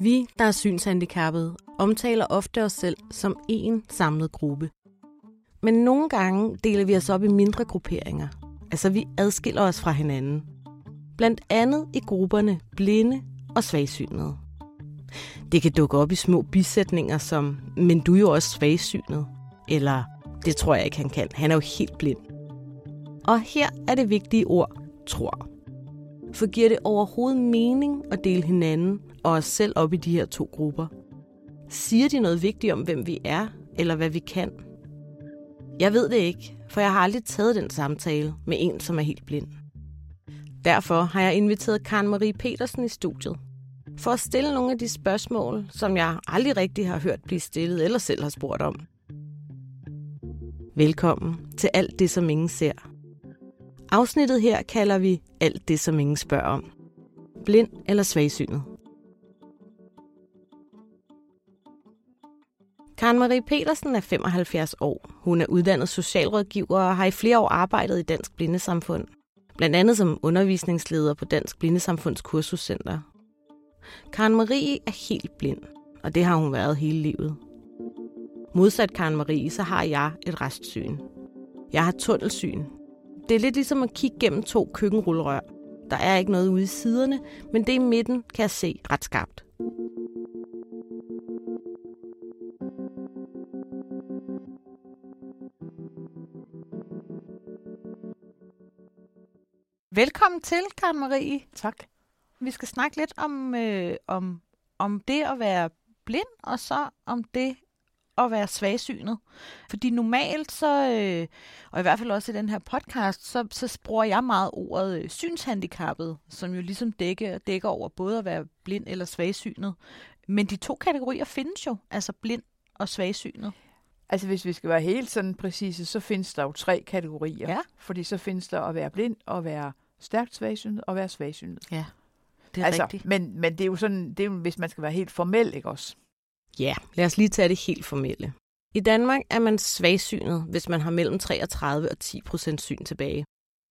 Vi, der er synshandicappede, omtaler ofte os selv som en samlet gruppe. Men nogle gange deler vi os op i mindre grupperinger. Altså vi adskiller os fra hinanden. Blandt andet i grupperne blinde og svagsynede. Det kan dukke op i små bisætninger som, men du er jo også svagsynet. Eller, det tror jeg ikke, han kan. Han er jo helt blind. Og her er det vigtige ord, tror. For giver det overhovedet mening at dele hinanden og os selv op i de her to grupper? Siger de noget vigtigt om, hvem vi er, eller hvad vi kan? Jeg ved det ikke, for jeg har aldrig taget den samtale med en, som er helt blind. Derfor har jeg inviteret Karen Marie Petersen i studiet. For at stille nogle af de spørgsmål, som jeg aldrig rigtig har hørt blive stillet eller selv har spurgt om. Velkommen til alt det, som ingen ser. Afsnittet her kalder vi alt det, som ingen spørger om. Blind eller svagsynet. Karen Marie Petersen er 75 år. Hun er uddannet socialrådgiver og har i flere år arbejdet i Dansk Blindesamfund. Blandt andet som undervisningsleder på Dansk Blindesamfunds kursuscenter. Karen Marie er helt blind, og det har hun været hele livet. Modsat Karen Marie, så har jeg et restsyn. Jeg har tunnelsyn. Det er lidt ligesom at kigge gennem to køkkenrullrør. Der er ikke noget ude i siderne, men det i midten kan jeg se ret skarpt. Velkommen til, Karen Marie. Tak. Vi skal snakke lidt om, øh, om, om det at være blind, og så om det at være svagsynet. Fordi normalt, så, øh, og i hvert fald også i den her podcast, så, så bruger jeg meget ordet øh, synshandicappet, som jo ligesom dækker, dækker over både at være blind eller svagsynet. Men de to kategorier findes jo, altså blind og svagsynet. Altså hvis vi skal være helt sådan præcise, så findes der jo tre kategorier. Ja. Fordi så findes der at være blind, og være stærkt svagsynet og være svagsynet. Ja, det er altså, rigtigt. Men, men det er jo sådan, det er jo, hvis man skal være helt formel, ikke også? Ja, lad os lige tage det helt formelle. I Danmark er man svagsynet, hvis man har mellem 33 og 10 procent syn tilbage.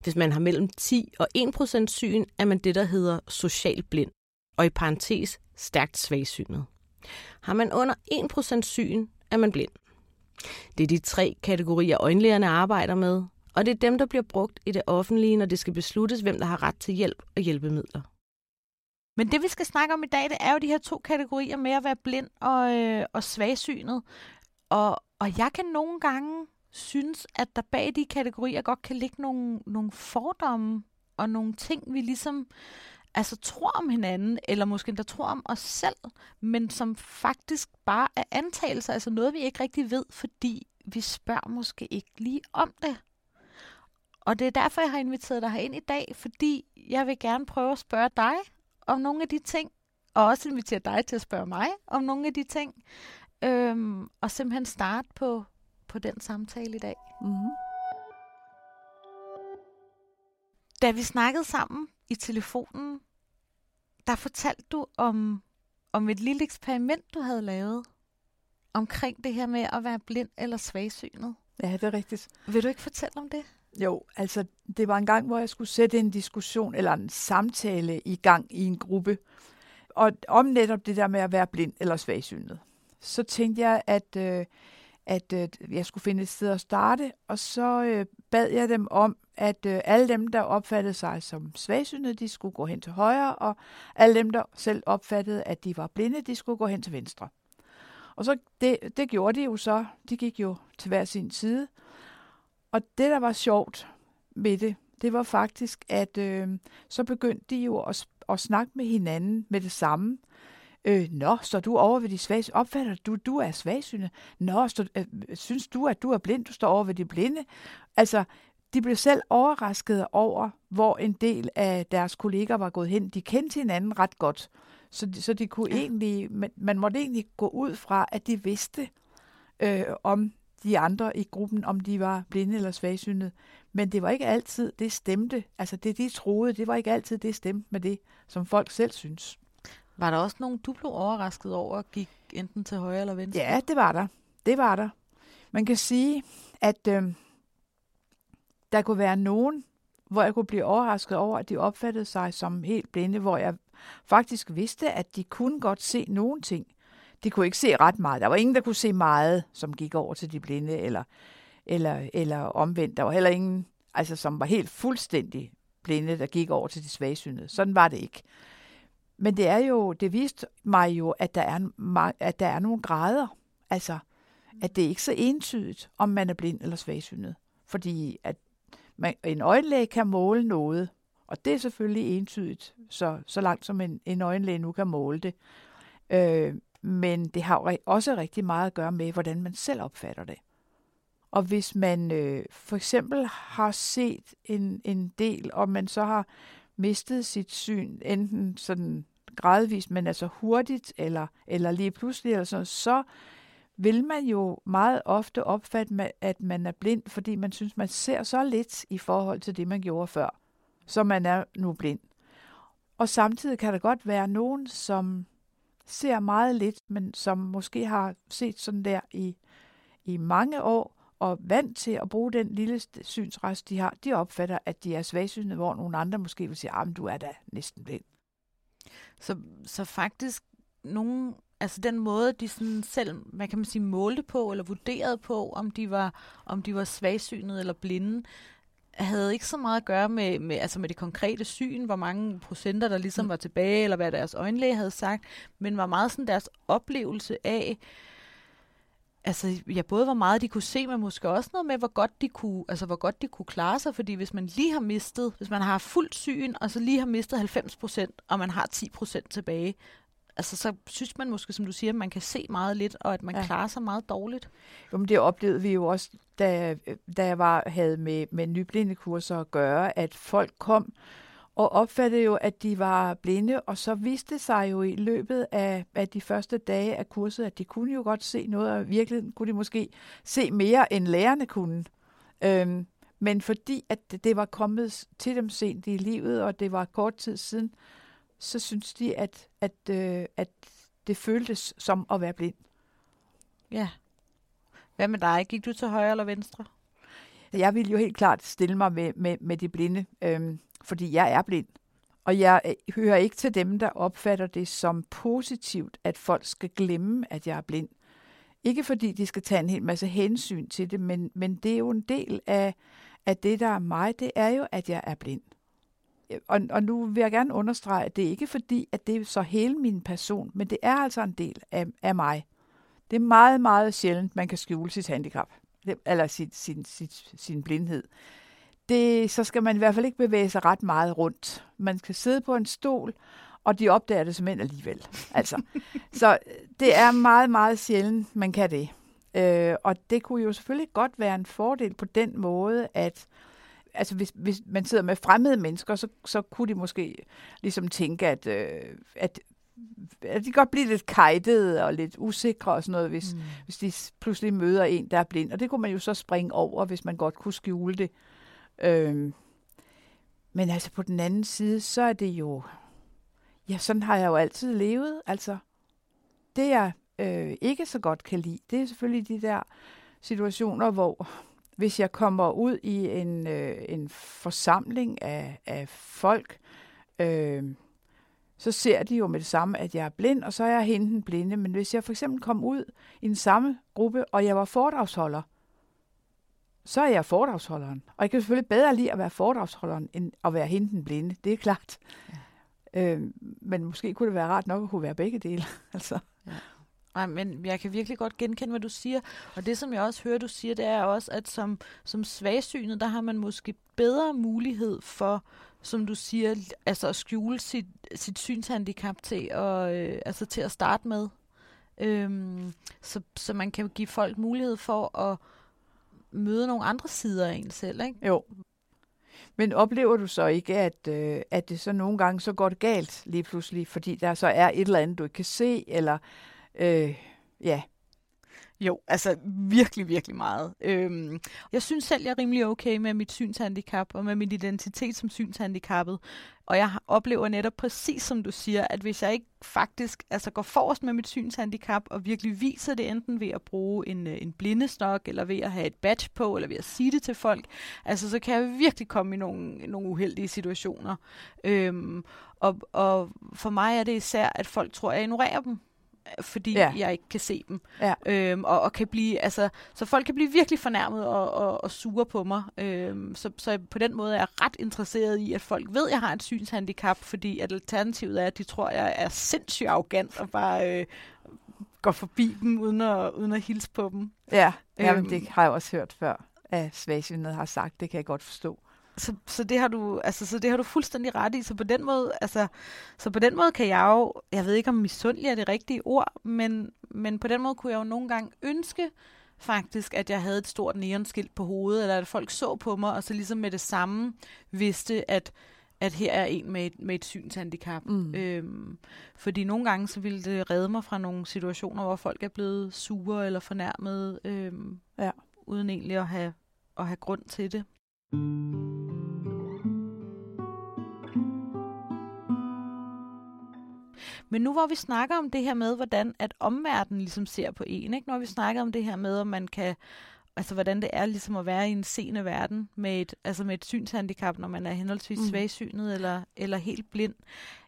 Hvis man har mellem 10 og 1 procent syn, er man det, der hedder social blind, og i parentes stærkt svagsynet. Har man under 1 procent syn, er man blind. Det er de tre kategorier, øjenlægerne arbejder med, og det er dem, der bliver brugt i det offentlige, når det skal besluttes, hvem der har ret til hjælp og hjælpemidler. Men det, vi skal snakke om i dag, det er jo de her to kategorier med at være blind og, øh, og svagsynet. Og, og jeg kan nogle gange synes, at der bag de kategorier godt kan ligge nogle, nogle fordomme og nogle ting, vi ligesom altså tror om hinanden, eller måske endda tror om os selv, men som faktisk bare er antagelser, altså noget, vi ikke rigtig ved, fordi vi spørger måske ikke lige om det. Og det er derfor, jeg har inviteret dig ind i dag, fordi jeg vil gerne prøve at spørge dig om nogle af de ting, og også invitere dig til at spørge mig om nogle af de ting, øhm, og simpelthen starte på, på den samtale i dag. Mm-hmm. Da vi snakkede sammen i telefonen, der fortalte du om, om et lille eksperiment, du havde lavet omkring det her med at være blind eller svagsynet. Ja, det er rigtigt. Vil du ikke fortælle om det? Jo, altså det var en gang, hvor jeg skulle sætte en diskussion eller en samtale i gang i en gruppe, og om netop det der med at være blind eller svagsynet. Så tænkte jeg, at, øh, at øh, jeg skulle finde et sted at starte, og så øh, bad jeg dem om, at øh, alle dem, der opfattede sig som svagsynede, de skulle gå hen til højre, og alle dem, der selv opfattede, at de var blinde, de skulle gå hen til venstre. Og så det, det gjorde de jo så. De gik jo til hver sin side. Og det, der var sjovt med det, det var faktisk, at øh, så begyndte de jo at, at snakke med hinanden med det samme. Øh, Nå, står du over ved de svage? Opfatter du, du er svagsynet? Nå, stå, øh, synes du, at du er blind? Du står over ved de blinde? Altså, de blev selv overrasket over, hvor en del af deres kolleger var gået hen. De kendte hinanden ret godt. Så de, så de kunne ja. egentlig, man, man måtte egentlig gå ud fra, at de vidste øh, om de andre i gruppen, om de var blinde eller svagsynede. Men det var ikke altid, det stemte. Altså det, de troede, det var ikke altid, det stemte med det, som folk selv synes. Var der også nogen, du blev overrasket over, gik enten til højre eller venstre? Ja, det var der. Det var der. Man kan sige, at øh, der kunne være nogen, hvor jeg kunne blive overrasket over, at de opfattede sig som helt blinde, hvor jeg faktisk vidste, at de kunne godt se nogle ting. De kunne ikke se ret meget. Der var ingen, der kunne se meget, som gik over til de blinde, eller, eller, eller omvendt. Der var heller ingen, altså, som var helt fuldstændig blinde, der gik over til de svagsynede. Sådan var det ikke. Men det er jo, det viste mig jo, at der er, at der er nogle grader. Altså, at det ikke er så entydigt, om man er blind eller svagsynet. Fordi at man, en øjenlæge kan måle noget, og det er selvfølgelig entydigt, så, så langt som en, en øjenlæge nu kan måle det. Øh, men det har jo også rigtig meget at gøre med, hvordan man selv opfatter det. Og hvis man øh, for eksempel har set en, en del, og man så har mistet sit syn, enten sådan gradvist, men altså hurtigt, eller, eller lige pludselig, eller sådan, så vil man jo meget ofte opfatte, at man er blind, fordi man synes, man ser så lidt i forhold til det, man gjorde før, så man er nu blind. Og samtidig kan der godt være nogen, som ser meget lidt, men som måske har set sådan der i, i mange år, og vant til at bruge den lille synsrest, de har, de opfatter, at de er svagsynede, hvor nogle andre måske vil sige, at ah, du er da næsten blind. Så, så faktisk nogen, altså den måde, de sådan selv, hvad kan man sige, målte på, eller vurderede på, om de var, om de var svagsynede eller blinde, havde ikke så meget at gøre med, med, altså med det konkrete syn, hvor mange procenter der ligesom mm. var tilbage, eller hvad deres øjenlæge havde sagt, men var meget sådan deres oplevelse af, altså ja, både hvor meget de kunne se, men måske også noget med, hvor godt de kunne, altså hvor godt de kunne klare sig, fordi hvis man lige har mistet, hvis man har fuldt syn, og så lige har mistet 90 procent, og man har 10 procent tilbage, altså så synes man måske, som du siger, at man kan se meget lidt, og at man ja. klarer sig meget dårligt. Jo, men det oplevede vi jo også, da, da jeg var, havde med, med nyblindekurser at gøre, at folk kom og opfattede jo, at de var blinde, og så viste sig jo i løbet af, af de første dage af kurset, at de kunne jo godt se noget, og i virkeligheden kunne de måske se mere, end lærerne kunne. Øhm, men fordi at det var kommet til dem sent i livet, og det var kort tid siden, så synes de, at, at, øh, at det føltes som at være blind. Ja. Hvad med dig? Gik du til højre eller venstre? Jeg ville jo helt klart stille mig med, med, med de blinde. Øhm, fordi jeg er blind. Og jeg øh, hører ikke til dem, der opfatter det som positivt, at folk skal glemme, at jeg er blind. Ikke fordi de skal tage en hel masse hensyn til det, men, men det er jo en del af, af det, der er mig, det er jo, at jeg er blind. Og, og nu vil jeg gerne understrege, at det er ikke fordi, at det er så hele min person, men det er altså en del af, af mig. Det er meget, meget sjældent, man kan skjule sit handicap, eller sit, sin, sit, sin blindhed det, så skal man i hvert fald ikke bevæge sig ret meget rundt. Man skal sidde på en stol, og de opdager det som alligevel. Altså, så det er meget, meget sjældent, man kan det. Øh, og det kunne jo selvfølgelig godt være en fordel på den måde, at altså hvis, hvis man sidder med fremmede mennesker, så, så kunne de måske ligesom tænke, at, øh, at, at de godt blive lidt kajtede og lidt usikre og sådan noget, hvis, mm. hvis de pludselig møder en, der er blind. Og det kunne man jo så springe over, hvis man godt kunne skjule det. Øhm, men altså på den anden side, så er det jo, ja, sådan har jeg jo altid levet. Altså, det jeg øh, ikke så godt kan lide, det er selvfølgelig de der situationer, hvor hvis jeg kommer ud i en, øh, en forsamling af, af folk, øh, så ser de jo med det samme, at jeg er blind, og så er jeg hende blinde. Men hvis jeg for eksempel kom ud i den samme gruppe, og jeg var foredragsholder, så er jeg foredragsholderen. Og jeg kan selvfølgelig bedre lide at være foredragsholderen, end at være hende den blinde. Det er klart. Ja. Øh, men måske kunne det være rart nok at kunne være begge dele. altså. Ja. Nej, men jeg kan virkelig godt genkende, hvad du siger. Og det, som jeg også hører, du siger, det er også, at som, som svagsynet, der har man måske bedre mulighed for, som du siger, altså at skjule sit, sit synshandicap til og, øh, altså til at starte med. Øhm, så, så man kan give folk mulighed for at møde nogle andre sider af en selv, ikke? Jo. Men oplever du så ikke, at, øh, at det så nogle gange så går det galt lige pludselig, fordi der så er et eller andet, du ikke kan se, eller øh, ja. Jo, altså virkelig, virkelig meget. Øhm, jeg synes selv, jeg er rimelig okay med mit synshandicap og med min identitet som synshandicappet. Og jeg oplever netop præcis som du siger, at hvis jeg ikke faktisk altså går forrest med mit synshandicap og virkelig viser det enten ved at bruge en, øh, en blindestok, eller ved at have et badge på, eller ved at sige det til folk, altså så kan jeg virkelig komme i nogle, nogle uheldige situationer. Øhm, og, og for mig er det især, at folk tror, at jeg ignorerer dem fordi ja. jeg ikke kan se dem. Ja. Øhm, og, og kan blive, altså, så folk kan blive virkelig fornærmet og, og, og sure på mig. Øhm, så, så på den måde er jeg ret interesseret i, at folk ved, at jeg har et synshandicap, fordi at alternativet er, at de tror, at jeg er sindssygt arrogant og bare øh, går forbi dem uden at, uden at hilse på dem. Ja, jamen, øhm, det har jeg også hørt før, at svagsynede har sagt. Det kan jeg godt forstå. Så, så, det har du, altså, så det har du fuldstændig ret i. Så på den måde, altså, så på den måde kan jeg jo, jeg ved ikke om misundelig er det rigtige ord, men, men på den måde kunne jeg jo nogle gange ønske faktisk, at jeg havde et stort neonskilt på hovedet, eller at folk så på mig, og så ligesom med det samme vidste, at at her er en med et, med et synshandicap. Mm. Øhm, fordi nogle gange så ville det redde mig fra nogle situationer, hvor folk er blevet sure eller fornærmet, øhm, ja. uden egentlig at have, at have grund til det. Men nu hvor vi snakker om det her med, hvordan at omverdenen ligesom ser på en, ikke? når vi snakker om det her med, om man kan, altså hvordan det er ligesom at være i en seende verden med et, altså med et synshandicap, når man er henholdsvis mm. svagsynet eller, eller helt blind.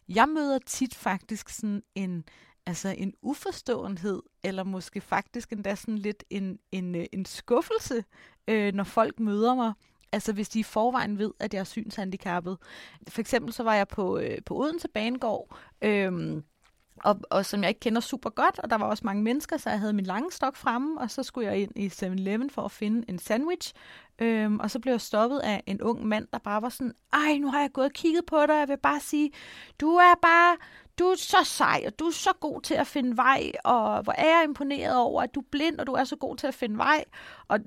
Jeg møder tit faktisk sådan en, altså en uforståenhed, eller måske faktisk endda sådan lidt en, en, øh, en skuffelse, øh, når folk møder mig. Altså hvis de i forvejen ved, at jeg er synshandicappet. For eksempel så var jeg på, øh, på Odense Banegård, øh, og, og som jeg ikke kender super godt, og der var også mange mennesker, så jeg havde min lange stok fremme, og så skulle jeg ind i 7-Eleven for at finde en sandwich. Øhm, og så blev jeg stoppet af en ung mand, der bare var sådan, ej, nu har jeg gået og kigget på dig, jeg vil bare sige, du er bare, du er så sej, og du er så god til at finde vej, og hvor er jeg imponeret over, at du er blind, og du er så god til at finde vej. Og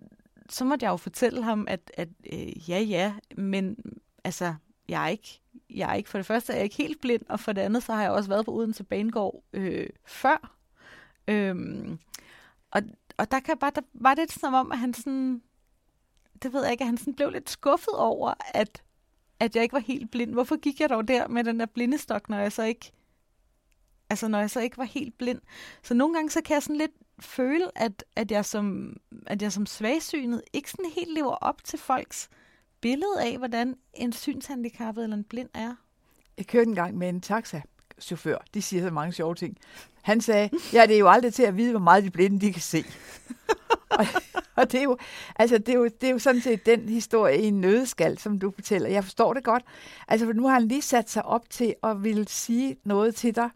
så måtte jeg jo fortælle ham, at, at øh, ja, ja, men altså, jeg er ikke jeg er ikke, for det første er jeg ikke helt blind, og for det andet, så har jeg også været på Odense Banegård øh, før. Øhm, og, og der kan bare, der var det som om, at han sådan, det ved jeg ikke, at han sådan blev lidt skuffet over, at, at jeg ikke var helt blind. Hvorfor gik jeg dog der med den der blindestok, når jeg så ikke, altså når jeg så ikke var helt blind? Så nogle gange, så kan jeg sådan lidt føle, at, at, jeg som, at jeg som svagsynet ikke sådan helt lever op til folks billede af, hvordan en synshandicappet eller en blind er? Jeg kørte en gang med en taxachauffør. De siger så mange sjove ting. Han sagde, ja, det er jo aldrig til at vide, hvor meget de blinde de kan se. og, og det er jo, altså det er jo, det er jo sådan set den historie i en nødeskal, som du fortæller. Jeg forstår det godt. Altså, for nu har han lige sat sig op til at ville sige noget til dig,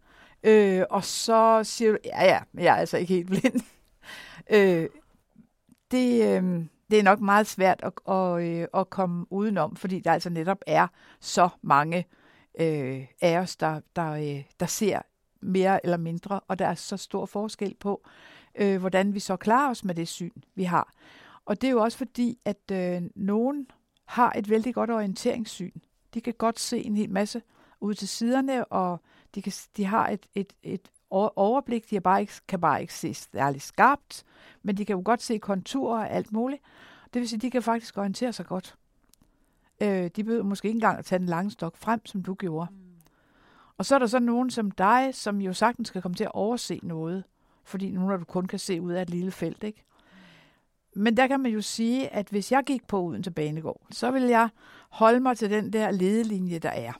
øh, og så siger du, ja, ja, jeg er altså ikke helt blind. øh, det, øh, det er nok meget svært at, at, øh, at komme udenom, fordi der altså netop er så mange øh, af os, der, der, øh, der ser mere eller mindre, og der er så stor forskel på, øh, hvordan vi så klarer os med det syn, vi har. Og det er jo også fordi, at øh, nogen har et vældig godt orienteringssyn. De kan godt se en hel masse ud til siderne, og de, kan, de har et, et, et overblik. De bare ikke, kan bare ikke se særlig skarpt, men de kan jo godt se konturer og alt muligt. Det vil sige, at de kan faktisk orientere sig godt. Øh, de behøver måske ikke engang at tage den lange stok frem, som du gjorde. Mm. Og så er der så nogen som dig, som jo sagtens skal komme til at overse noget, fordi nu når du kun kan se ud af et lille felt, ikke? Men der kan man jo sige, at hvis jeg gik på uden til Banegård, så vil jeg holde mig til den der ledelinje, der er.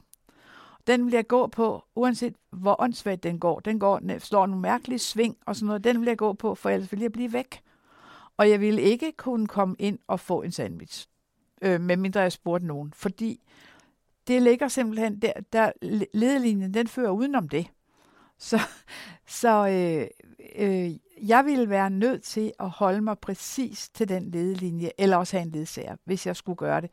Den vil jeg gå på, uanset hvor åndssvagt den går. Den går, den slår nogle mærkelige sving og sådan noget. Den vil jeg gå på, for ellers vil jeg blive væk. Og jeg ville ikke kunne komme ind og få en sandwich, øh, medmindre jeg spurgte nogen. Fordi det ligger simpelthen der, der ledelinjen, den fører udenom det. Så, så øh, øh, jeg ville være nødt til at holde mig præcis til den ledelinje, eller også have en ledsager, hvis jeg skulle gøre det.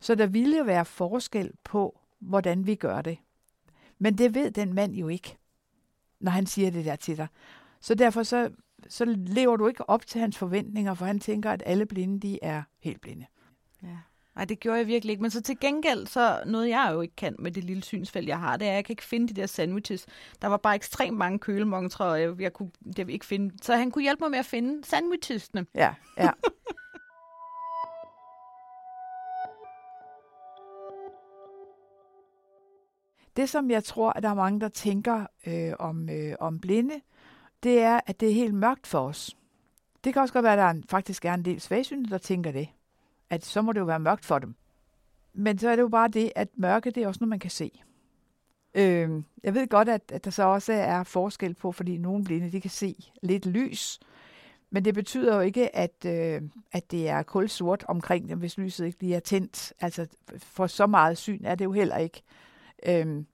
Så der ville jo være forskel på, hvordan vi gør det. Men det ved den mand jo ikke, når han siger det der til dig. Så derfor så, så lever du ikke op til hans forventninger, for han tænker, at alle blinde, de er helt blinde. Ja. Nej, det gjorde jeg virkelig ikke. Men så til gengæld, så noget jeg jo ikke kan med det lille synsfelt, jeg har, det er, at jeg kan ikke finde de der sandwiches. Der var bare ekstremt mange kølemontre, og jeg, jeg kunne jeg ikke finde. Så han kunne hjælpe mig med at finde sandwichesne. Ja, ja. Det, som jeg tror, at der er mange, der tænker øh, om, øh, om blinde, det er, at det er helt mørkt for os. Det kan også godt være, at der er en, faktisk er en del svagsynede, der tænker det. At så må det jo være mørkt for dem. Men så er det jo bare det, at mørke, det er også noget, man kan se. Øh, jeg ved godt, at, at der så også er forskel på, fordi nogle blinde, de kan se lidt lys. Men det betyder jo ikke, at, øh, at det er kulsort omkring dem, hvis lyset ikke lige er tændt. Altså, for så meget syn er det jo heller ikke. Øhm,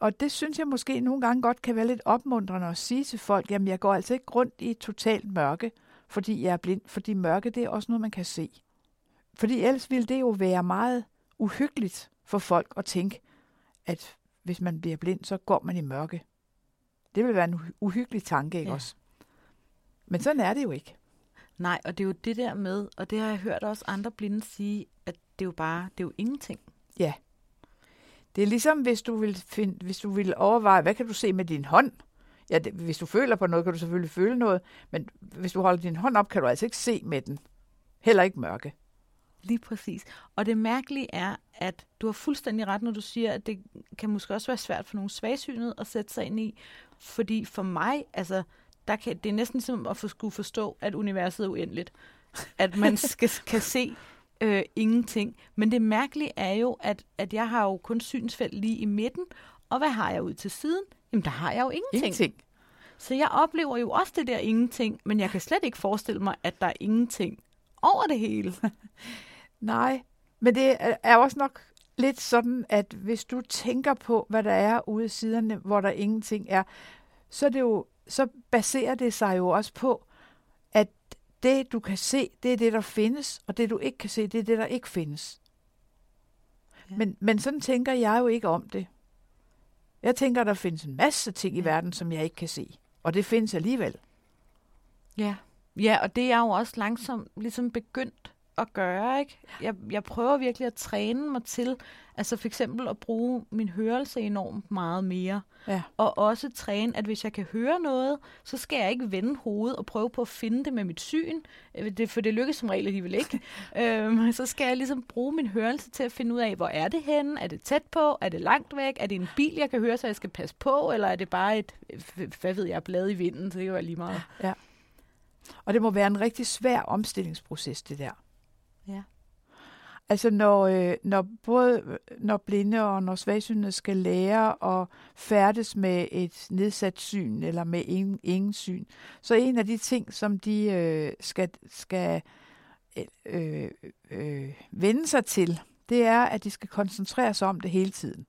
og det synes jeg måske nogle gange godt kan være lidt opmuntrende at sige til folk, jamen jeg går altså ikke rundt i totalt mørke, fordi jeg er blind, fordi mørke det er også noget, man kan se. Fordi ellers ville det jo være meget uhyggeligt for folk at tænke, at hvis man bliver blind, så går man i mørke. Det vil være en uhyggelig tanke, ikke ja. også? Men sådan er det jo ikke. Nej, og det er jo det der med, og det har jeg hørt også andre blinde sige, at det er jo bare, det er jo ingenting. Ja. Det er ligesom, hvis du vil, finde, hvis du vil overveje, hvad kan du se med din hånd? Ja, det, hvis du føler på noget, kan du selvfølgelig føle noget, men hvis du holder din hånd op, kan du altså ikke se med den. Heller ikke mørke. Lige præcis. Og det mærkelige er, at du har fuldstændig ret, når du siger, at det kan måske også være svært for nogle svagsynede at sætte sig ind i. Fordi for mig, altså, der kan, det er næsten som at for, skulle forstå, at universet er uendeligt. At man skal, kan se øh, ingenting. Men det mærkelige er jo, at, at jeg har jo kun synsfelt lige i midten, og hvad har jeg ud til siden? Jamen, der har jeg jo ingenting. Ingenting. Så jeg oplever jo også det der ingenting, men jeg kan slet ikke forestille mig, at der er ingenting over det hele. Nej, men det er også nok lidt sådan, at hvis du tænker på, hvad der er ude i siderne, hvor der ingenting er, så, er det jo, så baserer det sig jo også på, det, du kan se, det er det, der findes, og det, du ikke kan se, det er det, der ikke findes. Ja. Men, men sådan tænker jeg jo ikke om det. Jeg tænker, der findes en masse ting ja. i verden, som jeg ikke kan se. Og det findes alligevel. Ja, ja og det er jo også langsomt ligesom begyndt at gøre. Ikke? Jeg, jeg prøver virkelig at træne mig til, altså for eksempel at bruge min hørelse enormt meget mere. Ja. Og også træne, at hvis jeg kan høre noget, så skal jeg ikke vende hovedet og prøve på at finde det med mit syn, øh, det, for det lykkes som regel alligevel ikke. øhm, så skal jeg ligesom bruge min hørelse til at finde ud af, hvor er det henne? Er det tæt på? Er det langt væk? Er det en bil, jeg kan høre, så jeg skal passe på? Eller er det bare et, hvad ved jeg, blad i vinden? Så det kan være lige meget. Ja. Og det må være en rigtig svær omstillingsproces, det der. Altså når, øh, når både når blinde og når svagsynede skal lære at færdes med et nedsat syn eller med ingen, ingen syn, så en af de ting, som de øh, skal, skal øh, øh, vende sig til, det er, at de skal koncentrere sig om det hele tiden.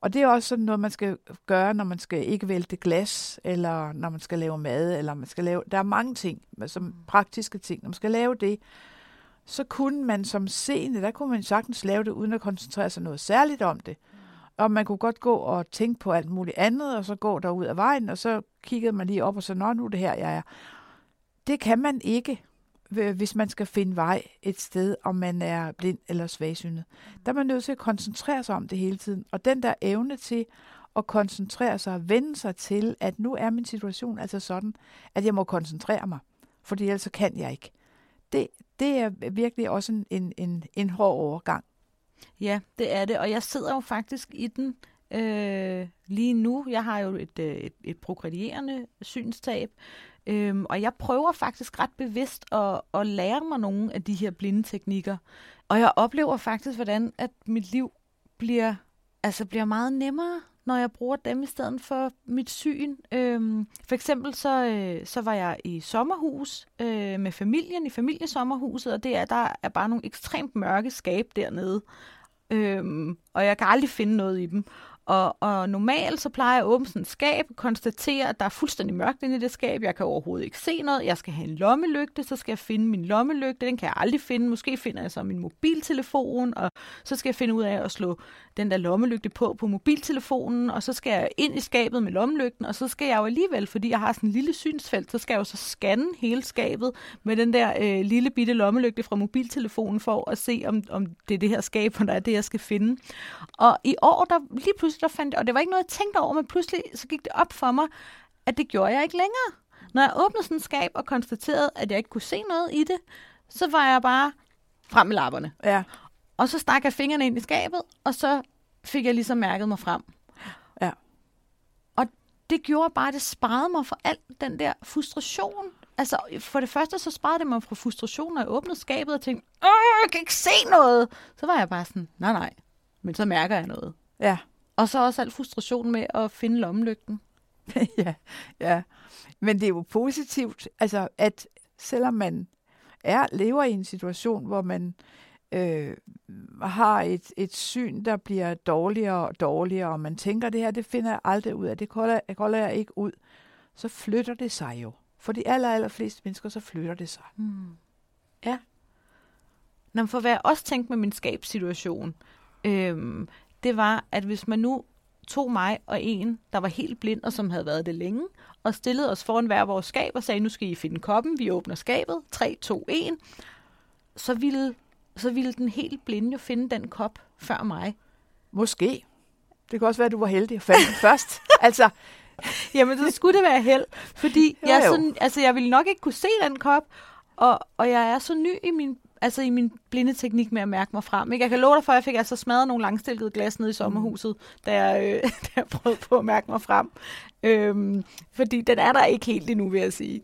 Og det er også sådan noget, man skal gøre, når man skal ikke vælte glas, eller når man skal lave mad, eller man skal lave... Der er mange ting, som praktiske ting. Når man skal lave det, så kunne man som seende, der kunne man sagtens lave det, uden at koncentrere sig noget særligt om det. Og man kunne godt gå og tænke på alt muligt andet, og så gå derud af vejen, og så kiggede man lige op og så, nå, nu er det her, jeg er. Det kan man ikke, hvis man skal finde vej et sted, om man er blind eller svagsynet. Der er man nødt til at koncentrere sig om det hele tiden. Og den der evne til at koncentrere sig og vende sig til, at nu er min situation altså sådan, at jeg må koncentrere mig, fordi ellers kan jeg ikke. Det, det er virkelig også en, en, en, en hård overgang. Ja, det er det, og jeg sidder jo faktisk i den øh, lige nu. Jeg har jo et, øh, et, et progredierende synstab, øhm, og jeg prøver faktisk ret bevidst at, at lære mig nogle af de her blinde teknikker. Og jeg oplever faktisk, hvordan at mit liv bliver, altså bliver meget nemmere når jeg bruger dem i stedet for mit syn. Øhm, for eksempel så, øh, så var jeg i sommerhus øh, med familien, i familiesommerhuset, og det er, der er bare nogle ekstremt mørke skab dernede. Øhm, og jeg kan aldrig finde noget i dem. Og, og normalt så plejer jeg at åbne sådan et skab, konstatere, at der er fuldstændig mørkt inde i det skab. Jeg kan overhovedet ikke se noget. Jeg skal have en lommelygte, så skal jeg finde min lommelygte. Den kan jeg aldrig finde. Måske finder jeg så min mobiltelefon, og så skal jeg finde ud af at slå den der lommelygte på på mobiltelefonen, og så skal jeg ind i skabet med lommelygten, og så skal jeg jo alligevel, fordi jeg har sådan en lille synsfelt, så skal jeg jo så scanne hele skabet med den der øh, lille bitte lommelygte fra mobiltelefonen for at se, om, om det er det her skab, hvor der er det, jeg skal finde. Og i år, der lige pludselig, der fandt og det var ikke noget, jeg tænkte over, men pludselig så gik det op for mig, at det gjorde jeg ikke længere. Når jeg åbnede sådan et skab og konstaterede, at jeg ikke kunne se noget i det, så var jeg bare frem med lapperne. Ja. Og så stak jeg fingrene ind i skabet, og så fik jeg ligesom mærket mig frem. Ja. Og det gjorde bare, at det sparede mig for alt den der frustration. Altså, for det første, så sparede det mig fra frustration, når jeg åbnede skabet og tænkte, Åh, jeg kan ikke se noget. Så var jeg bare sådan, nej, nej, men så mærker jeg noget. Ja. Og så også al frustration med at finde lommelygten. ja, ja. Men det er jo positivt, altså at selvom man er lever i en situation, hvor man øh, har et, et syn, der bliver dårligere og dårligere, og man tænker, det her, det finder jeg aldrig ud af, det holder, jeg holder jeg ikke ud, så flytter det sig jo. For de aller, aller fleste mennesker, så flytter det sig. Hmm. Ja. Nå, for hvad jeg også tænkte med min skabssituation, øhm, det var, at hvis man nu tog mig og en, der var helt blind og som havde været det længe, og stillede os foran hver vores skab og sagde, nu skal I finde koppen, vi åbner skabet, 3, 2, 1, så ville, så ville den helt blinde jo finde den kop før mig. Måske. Det kan også være, at du var heldig at falde først. Altså, Jamen, så skulle det være held, fordi Jo, jeg, jo. så, altså, jeg ville nok ikke kunne se den kop, og, og jeg er så ny i min, altså, i min blinde teknik med at mærke mig frem. Ikke? Jeg kan love dig for, at jeg fik altså smadret nogle langstilkede glas nede i sommerhuset, da jeg, øh, da jeg prøvede på at mærke mig frem. Øhm, fordi den er der ikke helt endnu, vil jeg sige.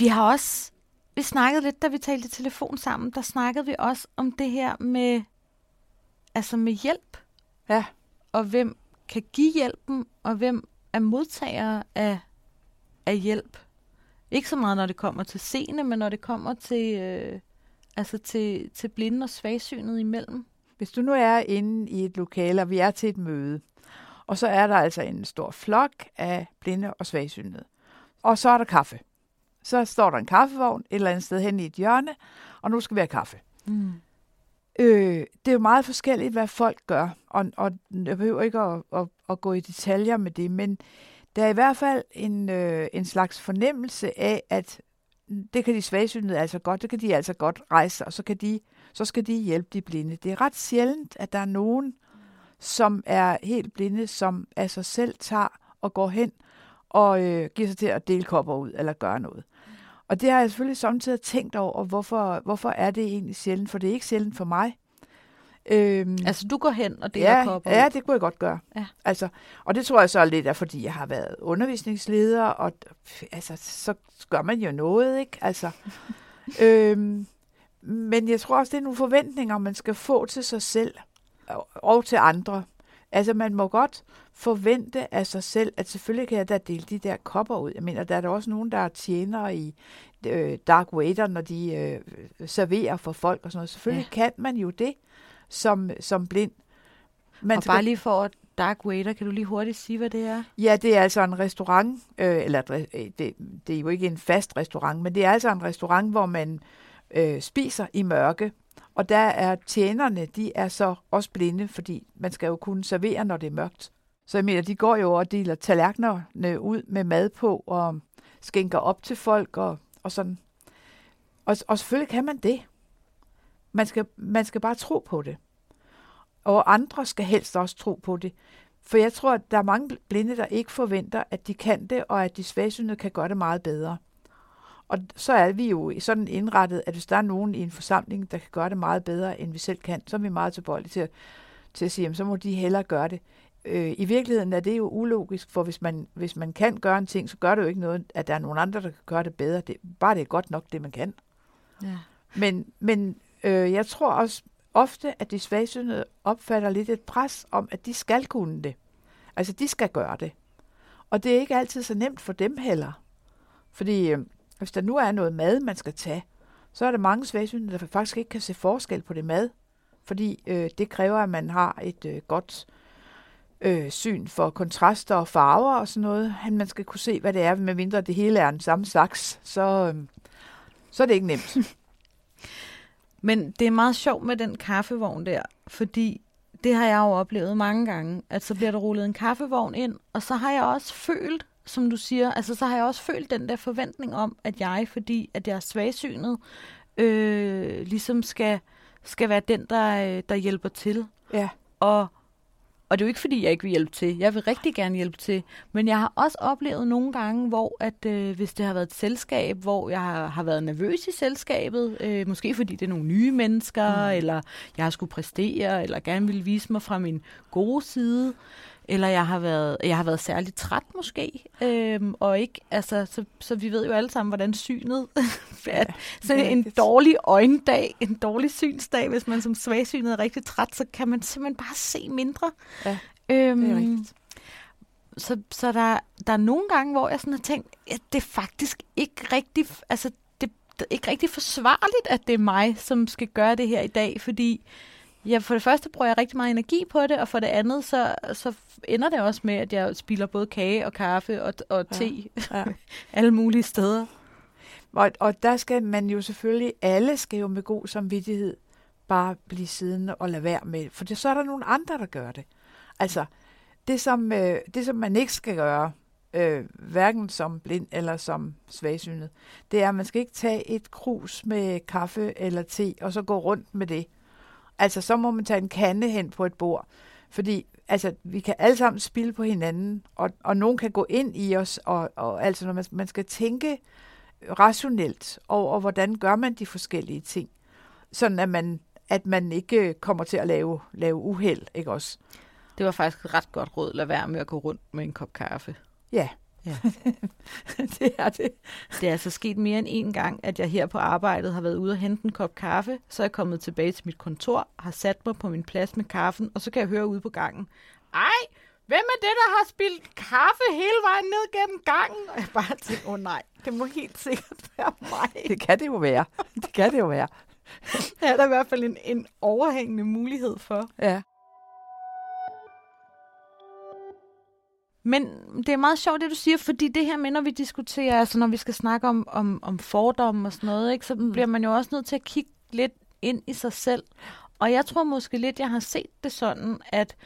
Vi har også, vi snakkede lidt, da vi talte i telefon sammen, der snakkede vi også om det her med, altså med hjælp, ja, og hvem kan give hjælpen, og hvem er modtagere af, af hjælp. Ikke så meget, når det kommer til seende, men når det kommer til, øh, altså til, til blinde og svagsynet imellem. hvis du nu er inde i et lokale, og vi er til et møde, og så er der altså en stor flok af blinde og svagsynede. Og så er der kaffe. Så står der en kaffevogn et eller andet sted hen i et hjørne, og nu skal vi have kaffe. Mm. Øh, det er jo meget forskelligt, hvad folk gør, og, og jeg behøver ikke at, at, at gå i detaljer med det, men der er i hvert fald en, øh, en slags fornemmelse af, at det kan de svagsynede altså godt, det kan de altså godt rejse, og så, kan de, så skal de hjælpe de blinde. Det er ret sjældent, at der er nogen, som er helt blinde, som af sig selv tager og går hen og øh, giver sig til at dele kopper ud eller gøre noget. Og det har jeg selvfølgelig samtidig tænkt over, hvorfor, hvorfor er det egentlig sjældent, for det er ikke sjældent for mig. Øhm, Altså, du går hen og deler ja, kopper ja, det kunne jeg godt gøre. Ja. Altså, og det tror jeg så lidt er, fordi jeg har været undervisningsleder, og altså, så gør man jo noget, ikke? Altså, øhm, men jeg tror også, det er nogle forventninger, man skal få til sig selv og, og til andre. Altså, man må godt forvente af sig selv, at selvfølgelig kan jeg da dele de der kopper ud. Jeg mener, der er der også nogen, der er tjenere i øh, Dark Waiter, når de øh, serverer for folk og sådan noget. Selvfølgelig ja. kan man jo det som, som blind. Man og bare lige for at Dark Waiter, kan du lige hurtigt sige, hvad det er? Ja, det er altså en restaurant, øh, eller øh, det, det er jo ikke en fast restaurant, men det er altså en restaurant, hvor man øh, spiser i mørke. Og der er tjenerne, de er så også blinde, fordi man skal jo kunne servere, når det er mørkt. Så jeg mener, de går jo og deler tallerkenerne ud med mad på, og skænker op til folk, og, og sådan. Og, og selvfølgelig kan man det. Man skal, man skal bare tro på det. Og andre skal helst også tro på det. For jeg tror, at der er mange blinde, der ikke forventer, at de kan det, og at de svagsynede kan gøre det meget bedre. Og så er vi jo sådan indrettet, at hvis der er nogen i en forsamling, der kan gøre det meget bedre, end vi selv kan, så er vi meget tilbøjelige til, at- til at sige, jamen, så må de hellere gøre det. Øh, I virkeligheden er det jo ulogisk, for hvis man, hvis man kan gøre en ting, så gør det jo ikke noget, at der er nogen andre, der kan gøre det bedre. Det, bare det er godt nok, det man kan. Ja. Men, men øh, jeg tror også, ofte, at de svagsynede opfatter lidt et pres om, at de skal kunne det. Altså, de skal gøre det. Og det er ikke altid så nemt for dem heller. Fordi øh, hvis der nu er noget mad, man skal tage, så er der mange svagsynede, der faktisk ikke kan se forskel på det mad. Fordi øh, det kræver, at man har et øh, godt øh, syn for kontraster og farver og sådan noget. Man skal kunne se, hvad det er, med mindre det hele er den samme slags. Så, øh, så er det ikke nemt. Men det er meget sjovt med den kaffevogn der, fordi det har jeg jo oplevet mange gange, at så bliver der rullet en kaffevogn ind, og så har jeg også følt, som du siger, altså så har jeg også følt den der forventning om, at jeg, fordi at jeg er svagsynet, øh, ligesom skal, skal være den, der, øh, der hjælper til. Ja. Og og det er jo ikke, fordi jeg ikke vil hjælpe til. Jeg vil rigtig gerne hjælpe til. Men jeg har også oplevet nogle gange, hvor at øh, hvis det har været et selskab, hvor jeg har, har været nervøs i selskabet, øh, måske fordi det er nogle nye mennesker, mm. eller jeg har skulle præstere, eller gerne vil vise mig fra min gode side, eller jeg har været, jeg har været særligt træt måske, øhm, og ikke, altså, så, så vi ved jo alle sammen, hvordan synet er. Så en dårlig øjendag, en dårlig synsdag, hvis man som svagsynet er rigtig træt, så kan man simpelthen bare se mindre. Ja, øhm, det er rigtigt. Så, så der, der er nogle gange, hvor jeg sådan har tænkt, at det er faktisk ikke rigtig, altså det, det er ikke rigtig forsvarligt, at det er mig, som skal gøre det her i dag, fordi Ja, for det første bruger jeg rigtig meget energi på det, og for det andet, så, så ender det også med, at jeg spiller både kage og kaffe og, og te ja, ja. alle mulige steder. Og, og der skal man jo selvfølgelig, alle skal jo med god samvittighed bare blive siddende og lade være med For det, så er der nogle andre, der gør det. Altså, det som, øh, det som man ikke skal gøre, øh, hverken som blind eller som svagsynet, det er, at man skal ikke tage et krus med kaffe eller te, og så gå rundt med det Altså, så må man tage en kande hen på et bord. Fordi altså, vi kan alle sammen spille på hinanden, og, og nogen kan gå ind i os, og, og altså, når man, man skal tænke rationelt over, hvordan gør man de forskellige ting, sådan at man, at man ikke kommer til at lave, lave uheld, ikke også? Det var faktisk et ret godt råd, lad være med at gå rundt med en kop kaffe. Ja, Ja. det er det. Det er altså sket mere end en gang, at jeg her på arbejdet har været ude og hente en kop kaffe, så er jeg kommet tilbage til mit kontor, har sat mig på min plads med kaffen, og så kan jeg høre ude på gangen, ej, hvem er det, der har spildt kaffe hele vejen ned gennem gangen? Og jeg bare tænkte, åh oh, nej, det må helt sikkert være mig. Det kan det jo være. Det kan det jo være. er der i hvert fald en, en overhængende mulighed for. Ja. Men det er meget sjovt, det du siger, fordi det her med, når vi diskuterer, altså når vi skal snakke om, om, om fordomme og sådan noget, ikke, så mm. bliver man jo også nødt til at kigge lidt ind i sig selv. Og jeg tror måske lidt, jeg har set det sådan, at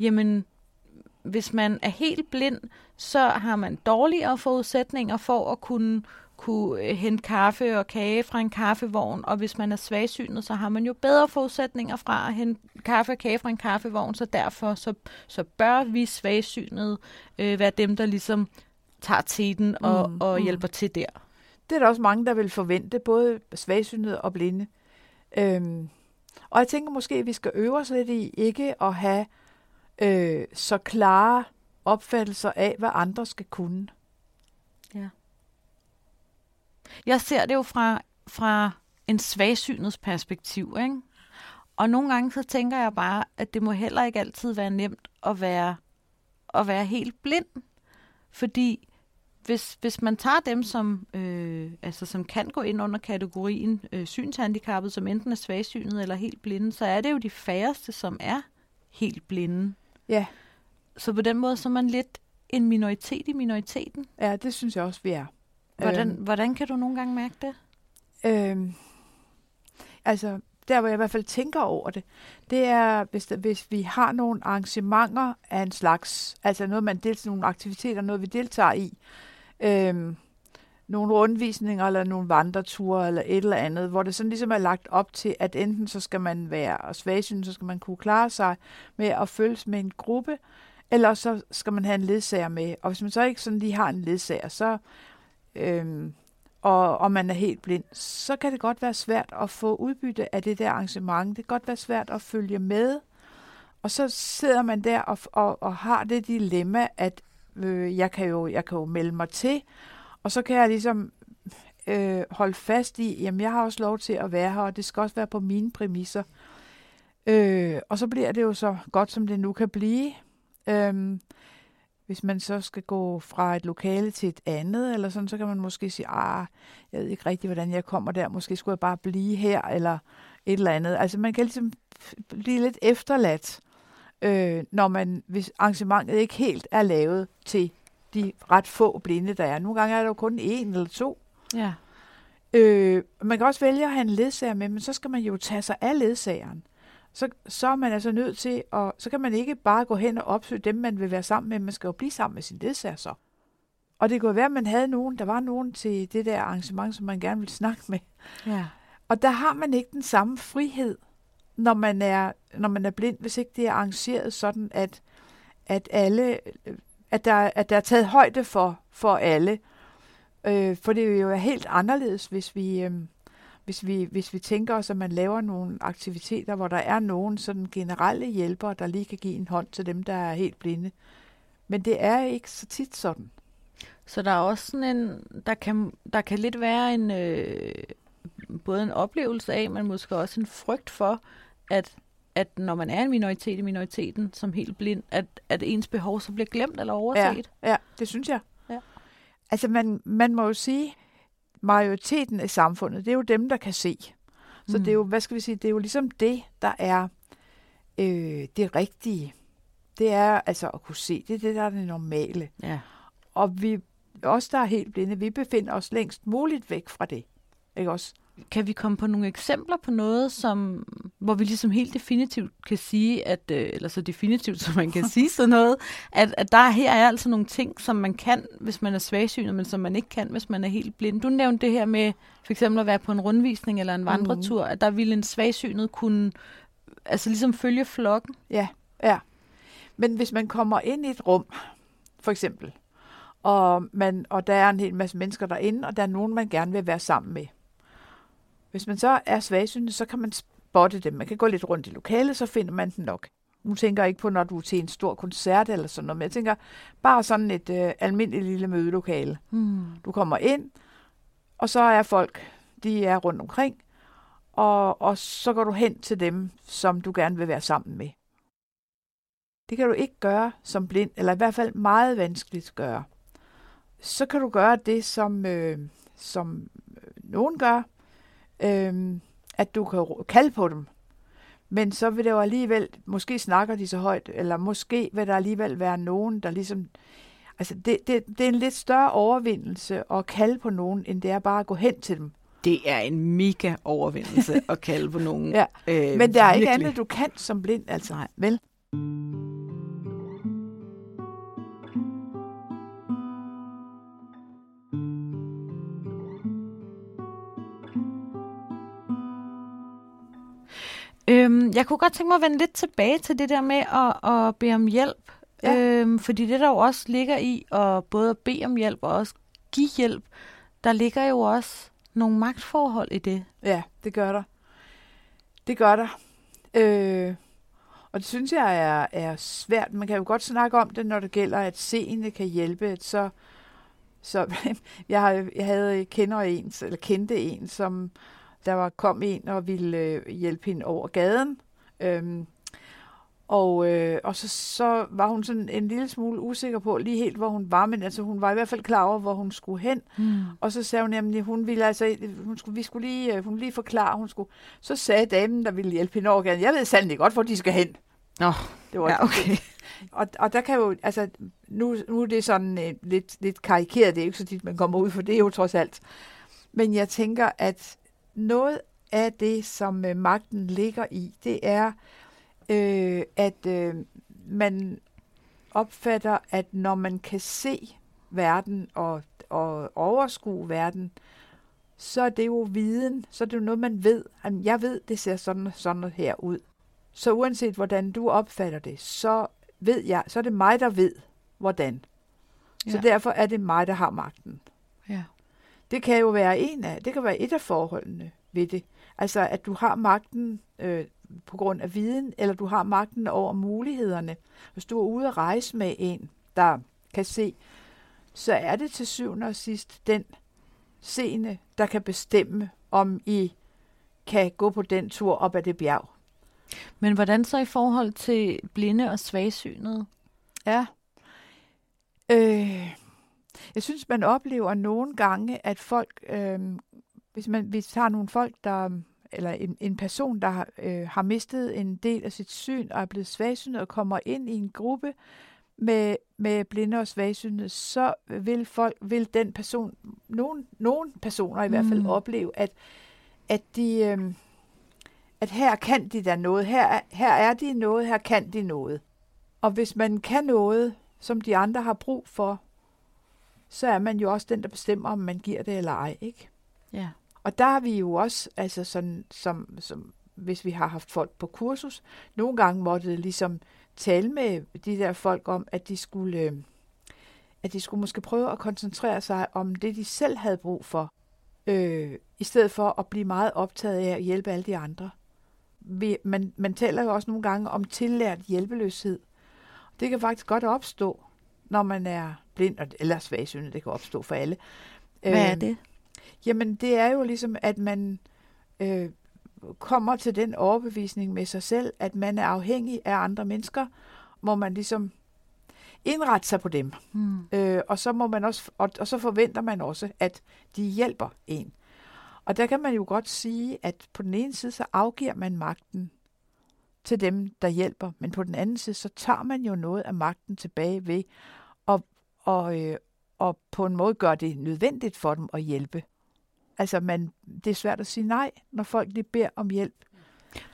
jamen, hvis man er helt blind, så har man dårligere forudsætninger for at kunne kunne øh, hente kaffe og kage fra en kaffevogn, og hvis man er svagsynet, så har man jo bedre forudsætninger fra at hente kaffe og kage fra en kaffevogn, så derfor så, så bør vi svagsynet øh, være dem, der ligesom tager teten og, mm, og mm. hjælper til der. Det er der også mange, der vil forvente, både svagsynet og blinde. Øhm, og jeg tænker måske, at vi skal øve os lidt i ikke at have øh, så klare opfattelser af, hvad andre skal kunne. Jeg ser det jo fra, fra en svagsynets perspektiv, ikke? Og nogle gange så tænker jeg bare, at det må heller ikke altid være nemt at være, at være helt blind. Fordi hvis, hvis man tager dem, som, øh, altså, som kan gå ind under kategorien øh, synshandicappet, som enten er svagsynet eller helt blinde, så er det jo de færreste, som er helt blinde. Ja. Så på den måde så er man lidt en minoritet i minoriteten. Ja, det synes jeg også, vi er. Hvordan, øhm, hvordan kan du nogle gange mærke det? Øhm, altså, der hvor jeg i hvert fald tænker over det, det er, hvis, der, hvis vi har nogle arrangementer af en slags, altså noget, man deltager, nogle aktiviteter, noget vi deltager i, øhm, nogle rundvisninger eller nogle vandreture eller et eller andet, hvor det sådan ligesom er lagt op til, at enten så skal man være svagsyn, så skal man kunne klare sig med at følges med en gruppe, eller så skal man have en ledsager med. Og hvis man så ikke sådan lige har en ledsager, så øhm, og, og man er helt blind, så kan det godt være svært at få udbytte af det der arrangement. Det kan godt være svært at følge med. Og så sidder man der og, og, og har det dilemma, at øh, jeg, kan jo, jeg kan jo melde mig til, og så kan jeg ligesom øh, holde fast i, jamen jeg har også lov til at være her, og det skal også være på mine præmisser. Øh, og så bliver det jo så godt, som det nu kan blive. Øhm, hvis man så skal gå fra et lokale til et andet, eller sådan, så kan man måske sige, ah, jeg ved ikke rigtig, hvordan jeg kommer der. Måske skulle jeg bare blive her, eller et eller andet. Altså man kan ligesom blive lidt efterladt, øh, når man, hvis arrangementet ikke helt er lavet til de ret få blinde, der er. Nogle gange er der jo kun en eller to. Ja. Øh, man kan også vælge at have en ledsager med, men så skal man jo tage sig af ledsageren. Så, så er man altså nødt til, at, så kan man ikke bare gå hen og opsøge dem, man vil være sammen med, man skal jo blive sammen med sin ledsager så. Og det kunne være, at man havde nogen, der var nogen til det der arrangement, som man gerne ville snakke med. Ja. Og der har man ikke den samme frihed, når man er, når man er blind, hvis ikke det er arrangeret sådan, at, at alle, at der, at der er taget højde for, for alle. Øh, for det er jo helt anderledes, hvis vi, øh, hvis, vi, hvis vi tænker os, at man laver nogle aktiviteter, hvor der er nogen sådan generelle hjælpere, der lige kan give en hånd til dem, der er helt blinde. Men det er ikke så tit sådan. Så der er også sådan en, der kan, der kan lidt være en, øh, både en oplevelse af, men måske også en frygt for, at, at når man er en minoritet i minoriteten som helt blind, at, at ens behov så bliver glemt eller overset. Ja, ja det synes jeg. Ja. Altså man, man må jo sige, majoriteten af samfundet, det er jo dem, der kan se. Så Mm. det er jo, hvad skal vi sige, det er jo ligesom det, der er øh, det rigtige. Det er altså at kunne se, det er det, der er det normale. Ja. Og vi, os, der er helt blinde, vi befinder os længst muligt væk fra det. Ikke også? Kan vi komme på nogle eksempler på noget, som, hvor vi ligesom helt definitivt kan sige, at, øh, eller så definitivt, som man kan sige sådan noget, at, at der her er altså nogle ting, som man kan, hvis man er svagsynet, men som man ikke kan, hvis man er helt blind. Du nævnte det her med for eksempel at være på en rundvisning eller en vandretur, mm. at der ville en svagsynet kunne altså ligesom følge flokken. Ja, ja. Men hvis man kommer ind i et rum, for eksempel, og, man, og der er en hel masse mennesker derinde, og der er nogen, man gerne vil være sammen med. Hvis man så er svagsynet, så kan man spotte dem. Man kan gå lidt rundt i lokalet, så finder man den nok. Nu tænker jeg ikke på, når du er til en stor koncert eller sådan noget, men jeg tænker bare sådan et øh, almindeligt lille mødelokale. Hmm. Du kommer ind, og så er folk, de er rundt omkring, og, og så går du hen til dem, som du gerne vil være sammen med. Det kan du ikke gøre som blind, eller i hvert fald meget vanskeligt gøre. Så kan du gøre det, som, øh, som nogen gør, øh, at du kan kalde på dem. Men så vil det jo alligevel, måske snakker de så højt, eller måske vil der alligevel være nogen, der ligesom Altså, det, det, det er en lidt større overvindelse at kalde på nogen, end det er bare at gå hen til dem. Det er en mega overvindelse at kalde på nogen. Ja, Øh, Men der er ikke virkelig. andet, du kan som blind, altså. Nej. Vel? Øhm, jeg kunne godt tænke mig at vende lidt tilbage til det der med at, at bede om hjælp. Ja. Øhm, fordi det der jo også ligger i at både at bede om hjælp og også give hjælp, der ligger jo også nogle magtforhold i det. Ja, det gør der. Det gør der. Øh, og det synes jeg er, er svært. Man kan jo godt snakke om det, når det gælder, at seende kan hjælpe. Så, så jeg, har, jeg havde kender en, eller kendte en, som der var kom en og ville øh, hjælpe hende over gaden. Øhm, og, øh, og så, så var hun sådan en lille smule usikker på lige helt, hvor hun var, men altså hun var i hvert fald klar over, hvor hun skulle hen. Mm. Og så sagde hun nemlig, hun ville altså, hun skulle, vi skulle lige, øh, hun lige forklare, hun skulle. Så sagde damen, der ville hjælpe hende over gaden, jeg ved sandelig godt, hvor de skal hen. Nå, Det var ja, okay. og, og der kan jo, altså, nu, nu er det sådan øh, lidt, lidt karikeret, det er jo ikke så tit, man kommer ud for det er jo trods alt. Men jeg tænker, at noget af det, som øh, magten ligger i, det er, øh, at øh, man opfatter, at når man kan se verden og, og overskue verden, så er det jo viden, så er det jo noget, man ved. Jamen, Jeg ved, det ser sådan, sådan her ud. Så uanset hvordan du opfatter det, så ved jeg, så er det mig, der ved, hvordan. Så Ja. derfor er det mig, der har magten. Ja. Det kan jo være en af, det kan være et af forholdene ved det. Altså, at du har magten øh, på grund af viden, eller du har magten over mulighederne. Hvis du er ude at rejse med en, der kan se, så er det til syvende og sidst den seende, der kan bestemme, om I kan gå på den tur op ad det bjerg. Men hvordan så i forhold til blinde og svagsynede? Ja. Øh, jeg synes, man oplever nogle gange, at folk, øh, hvis man hvis har nogle folk, der eller en, en person, der har, øh, har mistet en del af sit syn og er blevet svagsynet og kommer ind i en gruppe med, med blinde og svagsynede, så vil folk, vil den person, nogen, nogen personer i hvert fald Mm. opleve, at, at de, øh, at her kan de da noget, her, er- her er de noget, her kan de noget. Og hvis man kan noget, som de andre har brug for, så er man jo også den, der bestemmer, om man giver det eller ej, ikke? Ja. Og der har vi jo også, altså sådan, som, som, hvis vi har haft folk på kursus, nogle gange måtte ligesom tale med de der folk om, at de skulle, øh, at de skulle måske prøve at koncentrere sig om det, de selv havde brug for, øh, i stedet for at blive meget optaget af at hjælpe alle de andre. Vi, man, man taler jo også nogle gange om tillært hjælpeløshed. Det kan faktisk godt opstå, når man er blind, eller svagsynet, det kan opstå for alle. Hvad er Øhm, det? Jamen, det er jo ligesom, at man øh, kommer til den overbevisning med sig selv, at man er afhængig af andre mennesker, hvor man ligesom indrette sig på dem. Hmm. Øh, og, så må man også, og, og så forventer man også, at de hjælper en. Og der kan man jo godt sige, at på den ene side, så afgiver man magten til dem, der hjælper, men på den anden side, så tager man jo noget af magten tilbage ved og, og, øh, og på en måde gør det nødvendigt for dem at hjælpe. Altså, man, det er svært at sige nej, når folk lige beder om hjælp.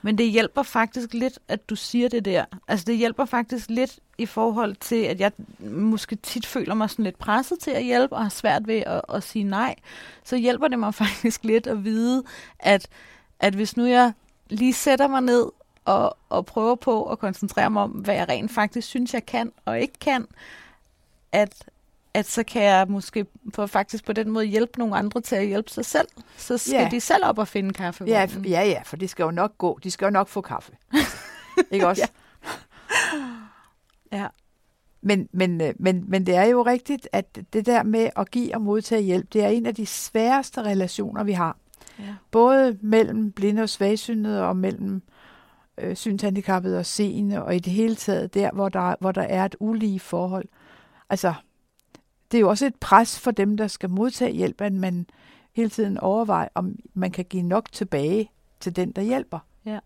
Men det hjælper faktisk lidt, at du siger det der. Altså det hjælper faktisk lidt i forhold til, at jeg måske tit føler mig sådan lidt presset til at hjælpe, og har svært ved at, at sige nej. Så hjælper det mig faktisk lidt at vide, at, at hvis nu jeg lige sætter mig ned og, og prøver på at koncentrere mig om, hvad jeg rent faktisk synes, jeg kan og ikke kan, at, at så kan jeg måske på, faktisk på den måde hjælpe nogle andre til at hjælpe sig selv. Så skal Ja. de selv op og finde kaffe. Ja, ja, ja, for det skal jo nok gå. De skal jo nok få kaffe. Ikke også? ja. Men, men, øh, men, men det er jo rigtigt, at det der med at give og modtage hjælp, det er en af de sværeste relationer, vi har. ja. Både mellem blinde og svagsynede og mellem øh, synshandicappede og seende, og i det hele taget der, hvor der, hvor der er et ulige forhold. Altså, det er jo også et pres for dem, der skal modtage hjælp, at man hele tiden overvejer, om man kan give nok tilbage til den, der hjælper. Ja.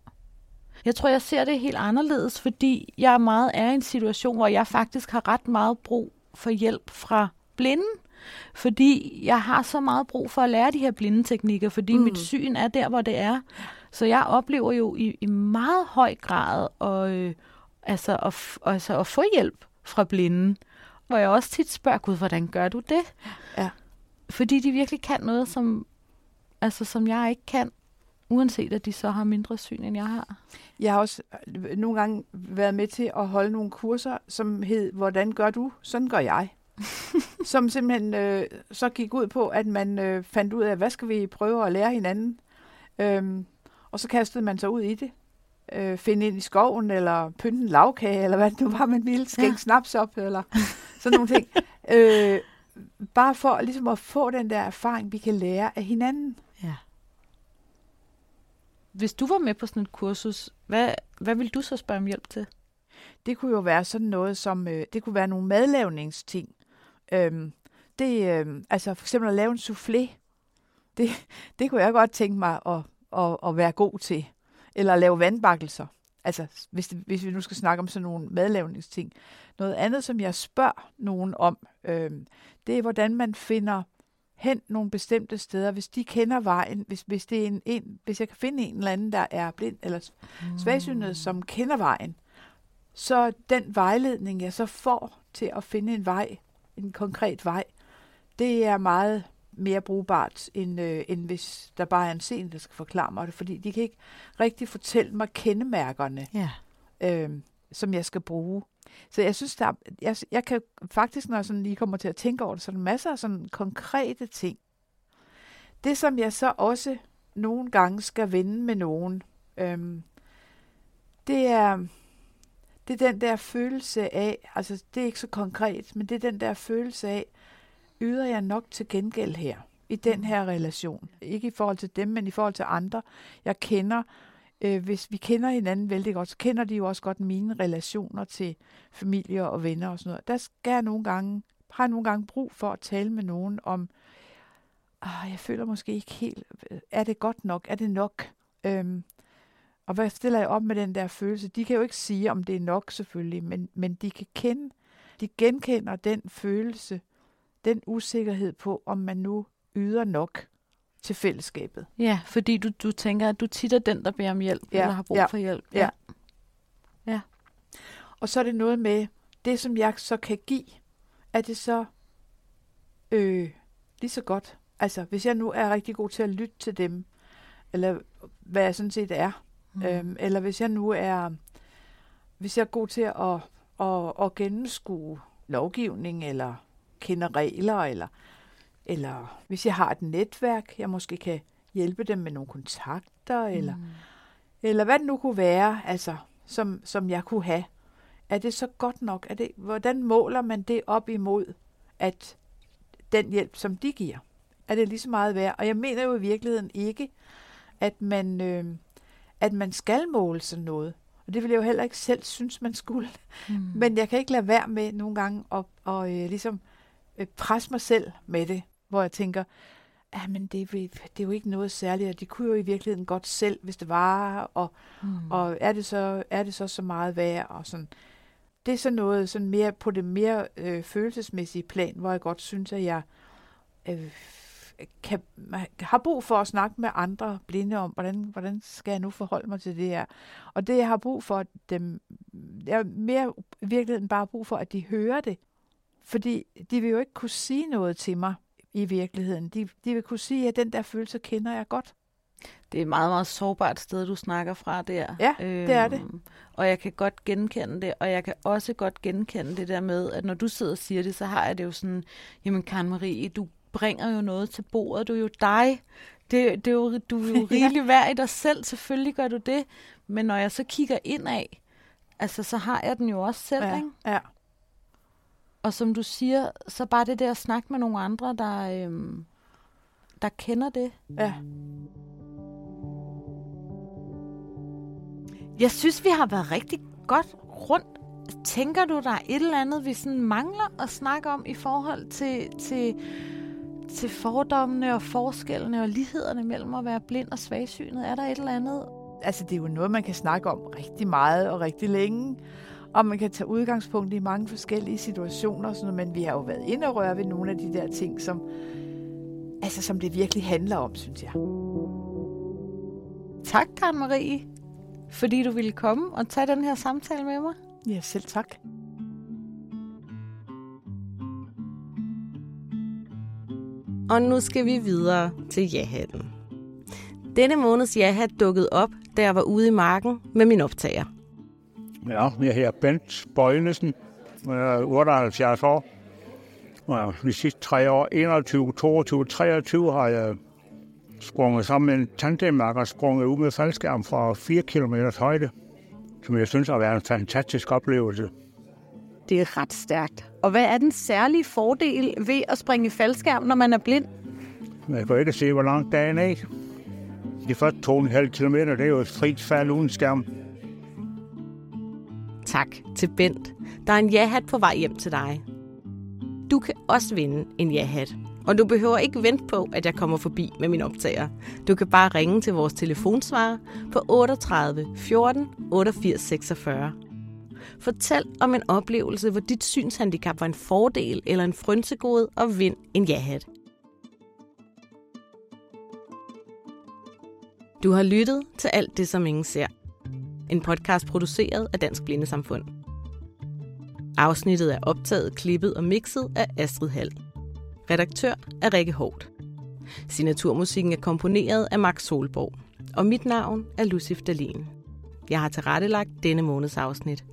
Jeg tror, jeg ser det helt anderledes, fordi jeg er meget er i en situation, hvor jeg faktisk har ret meget brug for hjælp fra blinden. Fordi jeg har så meget brug for at lære de her blindeteknikker, fordi Mm. mit syn er der, hvor det er. Så jeg oplever jo i, i meget høj grad at, øh, altså, at, altså at få hjælp fra blinden. Hvor jeg også tit spørger, Gud, hvordan gør du det? Ja. Fordi de virkelig kan noget, som, altså, som jeg ikke kan, uanset at de så har mindre syn, end jeg har. Jeg har også øh, nogle gange været med til at holde nogle kurser, som hed, hvordan gør du? Sådan gør jeg. som simpelthen øh, så gik ud på, at man øh, fandt ud af, hvad skal vi prøve at lære hinanden? Øhm, og så kastede man sig ud i det. Øh, finde ind i skoven, eller pynte en lavkage, eller hvad det nu var, man ville. Skænke Ja. snaps op, eller sådan nogle ting. Øh, bare for ligesom at få den der erfaring, vi kan lære af hinanden. Ja. Hvis du var med på sådan et kursus, hvad, hvad vil du så spørge om hjælp til? Det kunne jo være sådan noget som, øh, det kunne være nogle madlavningsting. Øhm, det, øhm, altså for eksempel at lave en soufflé, det, det kunne jeg godt tænke mig at, at, at være god til. Eller at lave vandbakkelser. Altså, hvis, det, hvis vi nu skal snakke om sådan nogle madlavningsting. Noget andet, som jeg spørger nogen om, øhm, det er, hvordan man finder hen nogle bestemte steder, hvis de kender vejen, hvis, hvis, det er en, en, hvis jeg kan finde en eller anden, der er blind eller svagsynet, som kender vejen, så den vejledning, jeg så får til at finde en vej, en konkret vej, det er meget mere brugbart, end, øh, end hvis der bare er en scene, der skal forklare mig det, fordi de kan ikke rigtig fortælle mig kendemærkerne, Ja. øh, som jeg skal bruge. Så jeg synes, der, er- jeg, jeg kan faktisk, når jeg sådan lige kommer til at tænke over det, så er der masser af sådan konkrete ting. Det, som jeg så også nogle gange skal vende med nogen, øhm, det er, det er den der følelse af, altså det er ikke så konkret, men det er den der følelse af, yder jeg nok til gengæld her, i den her relation. Ikke i forhold til dem, men i forhold til andre, jeg kender, øh, hvis vi kender hinanden vældig godt, så kender de jo også godt mine relationer til familie og venner og sådan noget. Der skal jeg nogle gange, har jeg nogle gange brug for at tale med nogen om, ah, jeg føler måske ikke helt, er det godt nok, er det nok? Øhm, og hvad stiller jeg op med den der følelse? De kan jo ikke sige, om det er nok selvfølgelig, men, men de kan kende, de genkender den følelse, den usikkerhed på, om man nu yder nok til fællesskabet. Ja, fordi du, du tænker, at du tit er den, der beder om hjælp, ja. eller har brug ja. for hjælp. Ja. ja. Og så er det noget med, det som jeg så kan give, er det så øh, lige så godt. Altså, hvis jeg nu er rigtig god til at lytte til dem, eller hvad jeg sådan set er, mm. øhm, eller hvis jeg nu er, hvis jeg er god til at, at, at gennemskue lovgivning, eller kender regler, eller, eller hvis jeg har et netværk, jeg måske kan hjælpe dem med nogle kontakter, eller, mm. eller hvad det nu kunne være, altså, som, som jeg kunne have. Er det så godt nok? Er det, hvordan måler man det op imod, at den hjælp, som de giver, er det lige så meget værd? Og jeg mener jo i virkeligheden ikke, at man, øh, at man skal måle sådan noget. Og det vil jeg jo heller ikke selv synes, man skulle. Mm. Men jeg kan ikke lade være med nogle gange at, at øh, ligesom øh, presse mig selv med det, hvor jeg tænker, ja, men det, det er jo ikke noget særligt, og de kunne jo i virkeligheden godt selv, hvis det var, og, mm. og er, det så, er det så så meget værd, og sådan. Det er så noget sådan mere på det mere øh, følelsesmæssige plan, hvor jeg godt synes, at jeg øh, kan, har brug for at snakke med andre blinde om, hvordan, hvordan skal jeg nu forholde mig til det her. Og det, jeg har brug for, dem, jeg har mere i virkeligheden bare brug for, at de hører det. Fordi de vil jo ikke kunne sige noget til mig i virkeligheden. De, de vil kunne sige, at den der følelse kender jeg godt. Det er et meget, meget sårbart sted, du snakker fra der. Ja, øhm, det er det. Og jeg kan godt genkende det, og jeg kan også godt genkende det der med, at når du sidder og siger det, så har jeg det jo sådan, jamen Karen Marie, du bringer jo noget til bordet. Du er jo dig. Det, det er jo, du er jo rigelig værd i dig selv. Selvfølgelig gør du det. Men når jeg så kigger ind af, altså, så har jeg den jo også selv, ja, ikke? Ja. Og som du siger, så bare det der at snakke med nogle andre, der, øhm, der kender det. Ja. Jeg synes, vi har været rigtig godt rundt. Tænker du, der er et eller andet, vi sådan mangler at snakke om i forhold til, til til fordommene og forskellene og lighederne mellem at være blind og svagsynet? Er der et eller andet? Altså, det er jo noget, man kan snakke om rigtig meget og rigtig længe. Og man kan tage udgangspunkt i mange forskellige situationer, og sådan noget, men vi har jo været inde og røre ved nogle af de der ting, som, altså, som det virkelig handler om, synes jeg. Tak, Karen Marie, fordi du ville komme og tage den her samtale med mig. Ja, selv tak. Og nu skal vi videre til jahatten. Denne måneds jahat dukkede op, da jeg var ude i marken med min optager. Ja, jeg hedder Bent Bøjnesen, jeg er 78 år. Og de sidste tre år, 21, 22, 23, har jeg sprunget sammen med en tandemærker, sprunget ud med faldskærm fra 4 km højde, som jeg synes har været en fantastisk oplevelse. Det er ret stærkt. Og hvad er den særlige fordel ved at springe faldskærm, når man er blind? Jeg kan ikke se, hvor langt dagen er. De første 2,5 km, det er jo et frit fald uden skærm. Tak til Bent. Der er en ja-hat på vej hjem til dig. Du kan også vinde en ja-hat. Og du behøver ikke vente på, at jeg kommer forbi med min optager. Du kan bare ringe til vores telefonsvarer på 38 14 88 46. Fortæl om en oplevelse, hvor dit synshandicap var en fordel eller en frynsegode, og vind en ja-hat. Du har lyttet til alt det, som ingen ser. En podcast produceret af Dansk Blindesamfund. Afsnittet er optaget, klippet og mixet af Astrid Hall. Redaktør er Rikke Hårdt. Signaturmusikken er komponeret af Max Solborg. Og mit navn er Lucif Dalin. Jeg har tilrettelagt denne måneds afsnit.